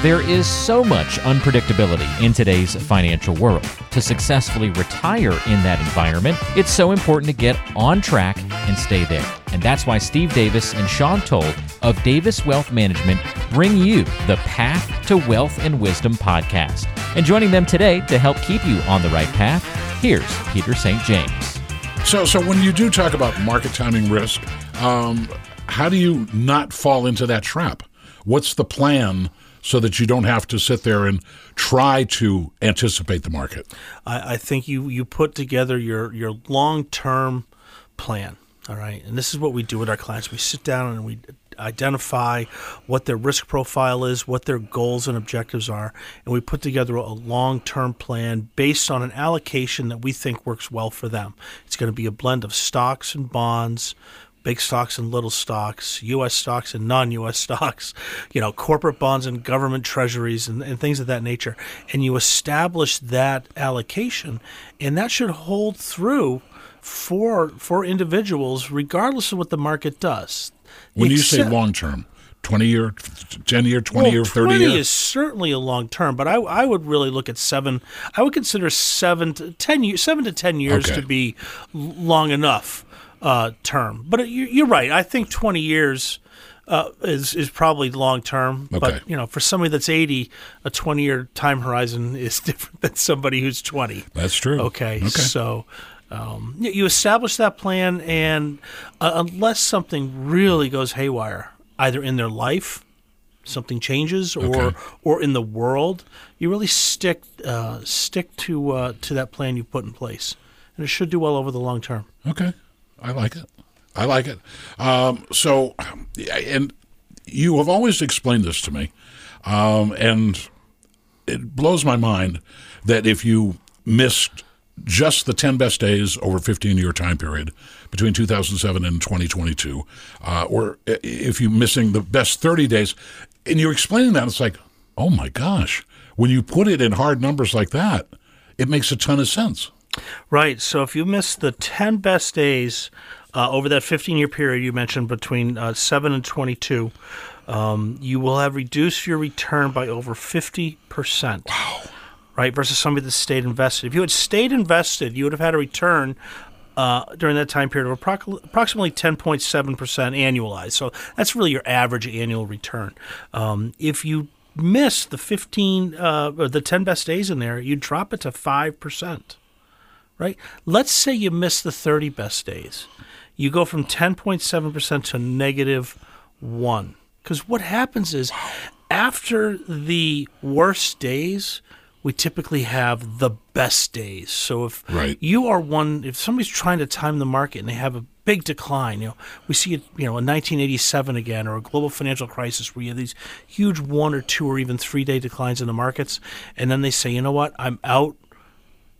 There is so much unpredictability in today's financial world. To successfully retire in that environment, it's so important to get on track and stay there. And that's why Steve Davis and Sean Tole of Davis Wealth Management bring you the Path to Wealth and Wisdom podcast. And joining them today to help keep you on the right path, here's Peter St. James. So, so when you do talk about market timing risk, um, how do you not fall into that trap? What's the plan so that you don't have to sit there and try to anticipate the market? I, I think you you put together your your long term plan. All right, and this is what we do with our clients. We sit down and we identify what their risk profile is, what their goals and objectives are, and we put together a long term plan based on an allocation that we think works well for them. It's going to be a blend of stocks and bonds, big stocks and little stocks, U.S. stocks and non-U.S. stocks, you know, corporate bonds and government treasuries and, and, things of that nature. And you establish that allocation, and that should hold through for for individuals, regardless of what the market does. When Except, you say long term, 20 year, 10 year, 20 well, year, 30 20 year? is certainly a long term, but I, I would really look at seven. I would consider seven to 10 years, seven to 10 years okay. to be long enough uh, term. But you're right. I think 20 years uh, is is probably long term. Okay. But you know, for somebody that's 80, a 20 year time horizon is different than somebody who's 20. That's true. Okay. okay. So. Um, you establish that plan, and uh, unless something really goes haywire, either in their life, something changes, or okay. or in the world, you really stick uh, stick to uh, to that plan you put in place, and it should do well over the long term. Okay. I like it. I like it. Um, so, and you have always explained this to me, um, and it blows my mind that if you missed just the 10 best days over 15 year time period between 2007 and 2022, uh, or if you're missing the best 30 days, and you're explaining that, it's like, oh my gosh, when you put it in hard numbers like that, it makes a ton of sense. Right. So if you miss the 10 best days uh, over that 15 year period you mentioned between uh, 7 and 22, um, you will have reduced your return by over 50%. Wow. Right. Versus somebody that stayed invested. If you had stayed invested, you would have had a return. Uh, during that time period of approximately 10.7% annualized. So that's really your average annual return. Um, if you miss the 15 uh, or the 10 best days in there, you drop it to 5% right? Let's say you miss the 30 best days. You go from 10.7% to negative 1. Because what happens is after the worst days, we typically have the best days. So if right. you are one, if somebody's trying to time the market and they have a big decline, you know, we see it, you know, in 1987 again, or a global financial crisis where you have these huge one or two or even three day declines in the markets, and then they say, you know what, I'm out.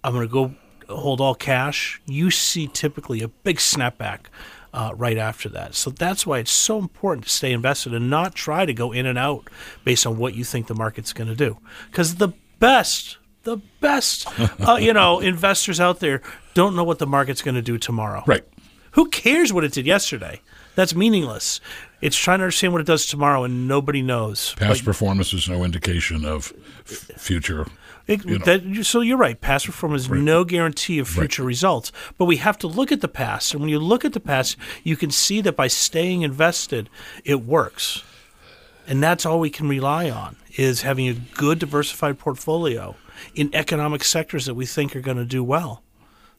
I'm going to go hold all cash, you see typically a big snapback uh, right after that. So that's why it's so important to stay invested and not try to go in and out based on what you think the market's going to do. Because the best, the best, uh, you know, investors out there don't know what the market's going to do tomorrow. Right. Who cares what it did yesterday? That's meaningless. It's trying to understand what it does tomorrow, and nobody knows. Past but, performance is no indication of f- future it, you know. that, so you're right. Past performance is right. no guarantee of future right. results, but we have to look at the past. And when you look at the past, you can see that by staying invested, it works. And that's all we can rely on is having a good diversified portfolio in economic sectors that we think are going to do well,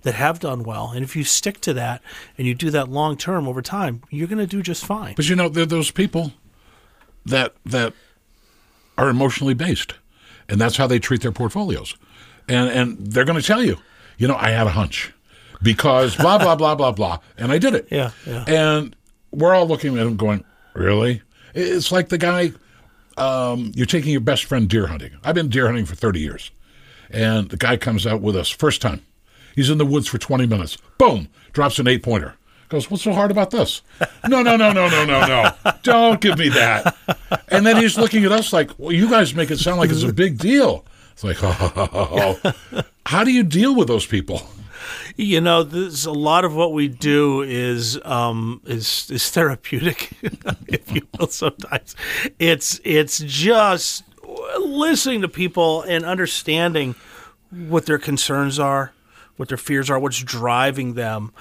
that have done well. And if you stick to that and you do that long term over time, you're going to do just fine. But you know, there are those people that that are emotionally based and that's how they treat their portfolios. And and they're going to tell you, you know, I had a hunch because blah blah blah blah blah, and I did it. Yeah, yeah. And we're all looking at him, going, really? It's like the guy. Um, you're taking your best friend deer hunting. I've been deer hunting for 30 years, and the guy comes out with us first time. He's in the woods for 20 minutes. Boom, drops an eight pointer goes, What's so hard about this? No, no, no, no, no, no, no. Don't give me that. And then he's looking at us like, Well, you guys make it sound like it's a big deal. It's like, oh, how do you deal with those people? You know, there's a lot of what we do is um, is is therapeutic, if you will. Sometimes it's it's just listening to people and understanding what their concerns are, what their fears are, what's driving them,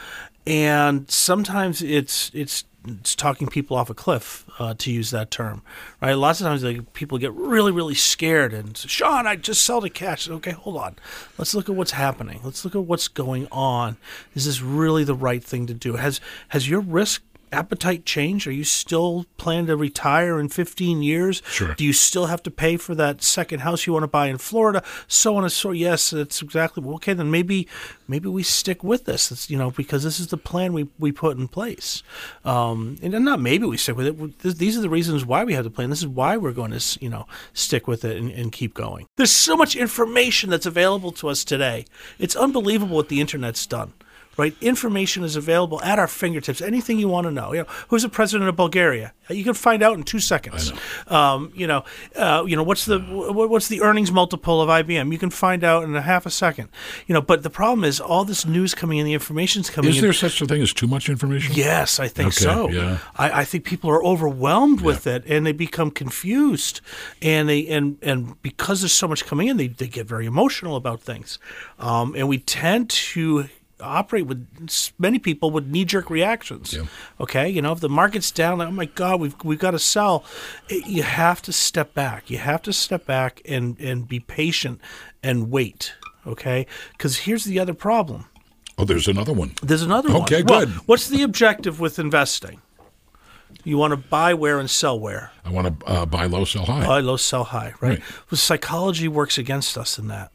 and sometimes it's it's it's talking people off a cliff, uh, to use that term, right? Lots of times like, people get really, really scared and Sean, I just sell to cash. Okay, hold on. Let's look at what's happening. Let's look at what's going on. Is this really the right thing to do? Has has your risk appetite change? Are you still planning to retire in 15 years? Sure. Do you still have to pay for that second house you want to buy in Florida? So on and so. Yes, that's exactly. Okay, then maybe maybe we stick with this. It's, you know, because this is the plan we, we put in place. Um, and not maybe we stick with it. These are the reasons why we have the plan. This is why we're going to, you know, stick with it and, and keep going. There's so much information that's available to us today. It's unbelievable what the internet's done right? Information is available at our fingertips. Anything you want to know. You know, who's the president of Bulgaria? You can find out in two seconds. Um, you know, uh, you know what's the what's the earnings multiple of IBM? You can find out in a half a second. You know, but the problem is all this news coming in, the information's coming. Is in. there such a thing as too much information? Yes, I think Okay, so. yeah. I, I think people are overwhelmed with it, and they become confused, and they and and because there's so much coming in, they they get very emotional about things, um, and we tend to operate with many people with knee jerk reactions. Yeah. Okay, you know, if the market's down, oh my God, we've we've got to sell. It, you have to step back. You have to step back and and be patient and wait. Okay, because here's the other problem. Oh, there's another one. There's another one. Okay, Well, good. what's the objective with investing? You want to buy where and sell where. I want to uh, buy low, sell high. Buy low, sell high, right? Right. Well, psychology works against us in that.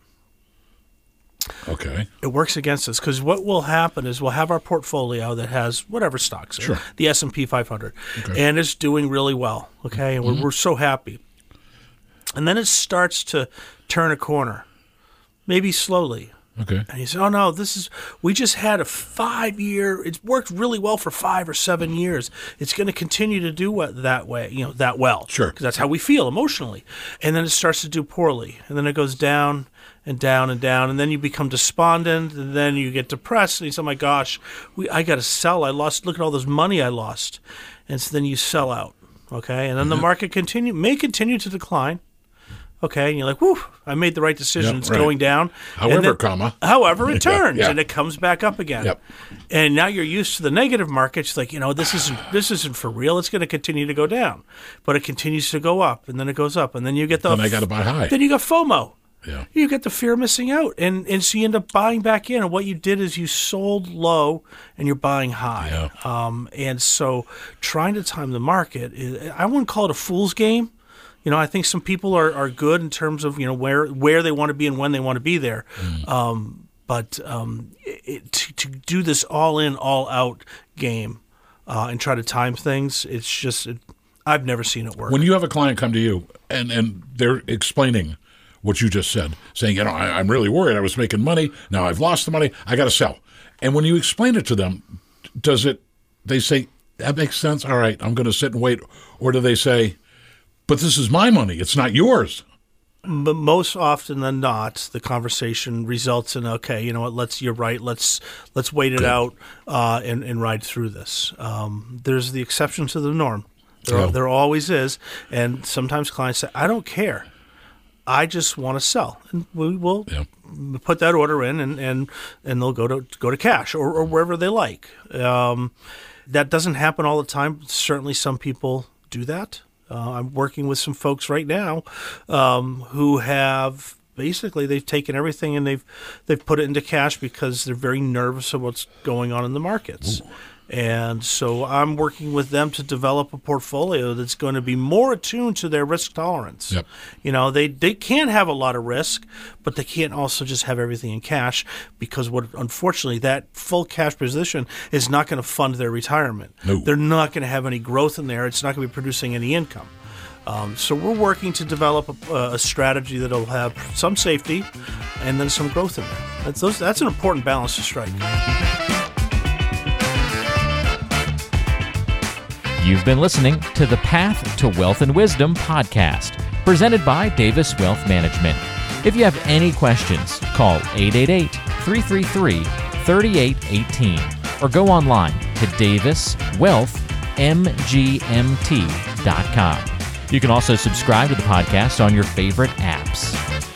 Okay. It works against us because what will happen is we'll have our portfolio that has whatever stocks, Sure. the S and P 500, Okay. and it's doing really well. Okay, and we're, mm-hmm. we're so happy, and then it starts to turn a corner, maybe slowly, Okay. And he said, "Oh no, this is we just had a five year. It's worked really well for five or seven years. It's going to continue to do what that way, you know, that well. Sure. because that's how we feel emotionally. And then it starts to do poorly, and then it goes down and down and down, and then you become despondent, and then you get depressed, and you say, "Oh my gosh, we I got to sell. I lost. Look at all this money I lost." And so then you sell out. Okay, and then the mm-hmm. market continue may continue to decline. Okay, and you're like, "Whew, I made the right decision. Yep, it's right. going down." However, then- comma. However, it Yeah, turns yeah. and it comes back up again. Yep. And now you're used to the negative markets. It's like you know, this isn't this isn't for real. It's going to continue to go down, but it continues to go up, and then it goes up, and then you get the. Then I got to buy high. Then you got FOMO. Yeah. You get the fear of missing out, and and so you end up buying back in. And what you did is you sold low, and you're buying high. Yeah. Um, and so trying to time the market, is, I wouldn't call it a fool's game. You know, I think some people are, are good in terms of you know where where they want to be and when they want to be there. Um, but um, it, to, to do this all in, all out game uh, and try to time things, it's just it, I've never seen it work. When you have a client come to you and, and they're explaining what you just said, saying, you know, I, I'm really worried. I was making money. Now I've lost the money. I got to sell. And when you explain it to them, does it, they say, that makes sense. All right, I'm going to sit and wait. Or do they say, but this is my money. It's not yours. but most often than not, the conversation results in okay, you know what? Let's you're right. Let's let's wait it out uh, and and ride through this. Um, there's the exception to the norm. There, Yeah. there always is, and sometimes clients say, "I don't care. I just want to sell," and we will Yeah. put that order in, and and and they'll go to go to cash or, or wherever they like. Um, that doesn't happen all the time. Certainly, some people do that. Uh, I'm working with some folks right now um, who have basically they've taken everything and they've they've put it into cash because they're very nervous of what's going on in the markets. And so I'm working with them to develop a portfolio that's going to be more attuned to their risk tolerance. Yep. You know, they they can have a lot of risk, but they can't also just have everything in cash because what unfortunately that full cash position is not going to fund their retirement. No. They're not going to have any growth in there. It's not going to be producing any income. Um, so we're working to develop a, a strategy that'll have some safety and then some growth in there. That's those, that's an important balance to strike. You've been listening to the Path to Wealth and Wisdom podcast, presented by Davis Wealth Management. If you have any questions, call 888 333 3818 or go online to daviswealthmgmt.com. You can also subscribe to the podcast on your favorite apps.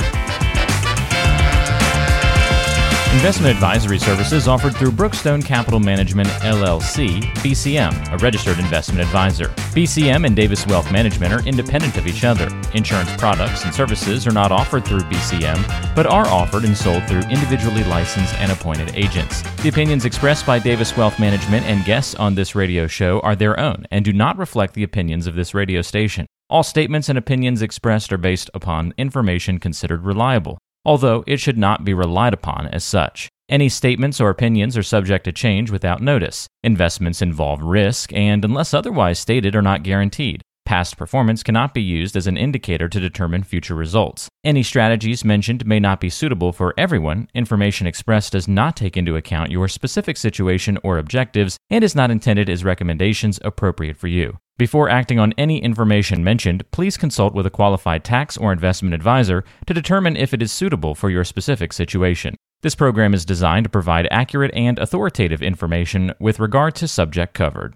Investment advisory services offered through Brookstone Capital Management LLC, BCM, a registered investment advisor. BCM and Davis Wealth Management are independent of each other. Insurance products and services are not offered through BCM, but are offered and sold through individually licensed and appointed agents. The opinions expressed by Davis Wealth Management and guests on this radio show are their own and do not reflect the opinions of this radio station. All statements and opinions expressed are based upon information considered reliable although it should not be relied upon as such. Any statements or opinions are subject to change without notice. Investments involve risk and, unless otherwise stated, are not guaranteed. Past performance cannot be used as an indicator to determine future results. Any strategies mentioned may not be suitable for everyone. Information expressed does not take into account your specific situation or objectives and is not intended as recommendations appropriate for you. Before acting on any information mentioned, please consult with a qualified tax or investment advisor to determine if it is suitable for your specific situation. This program is designed to provide accurate and authoritative information with regard to subject covered.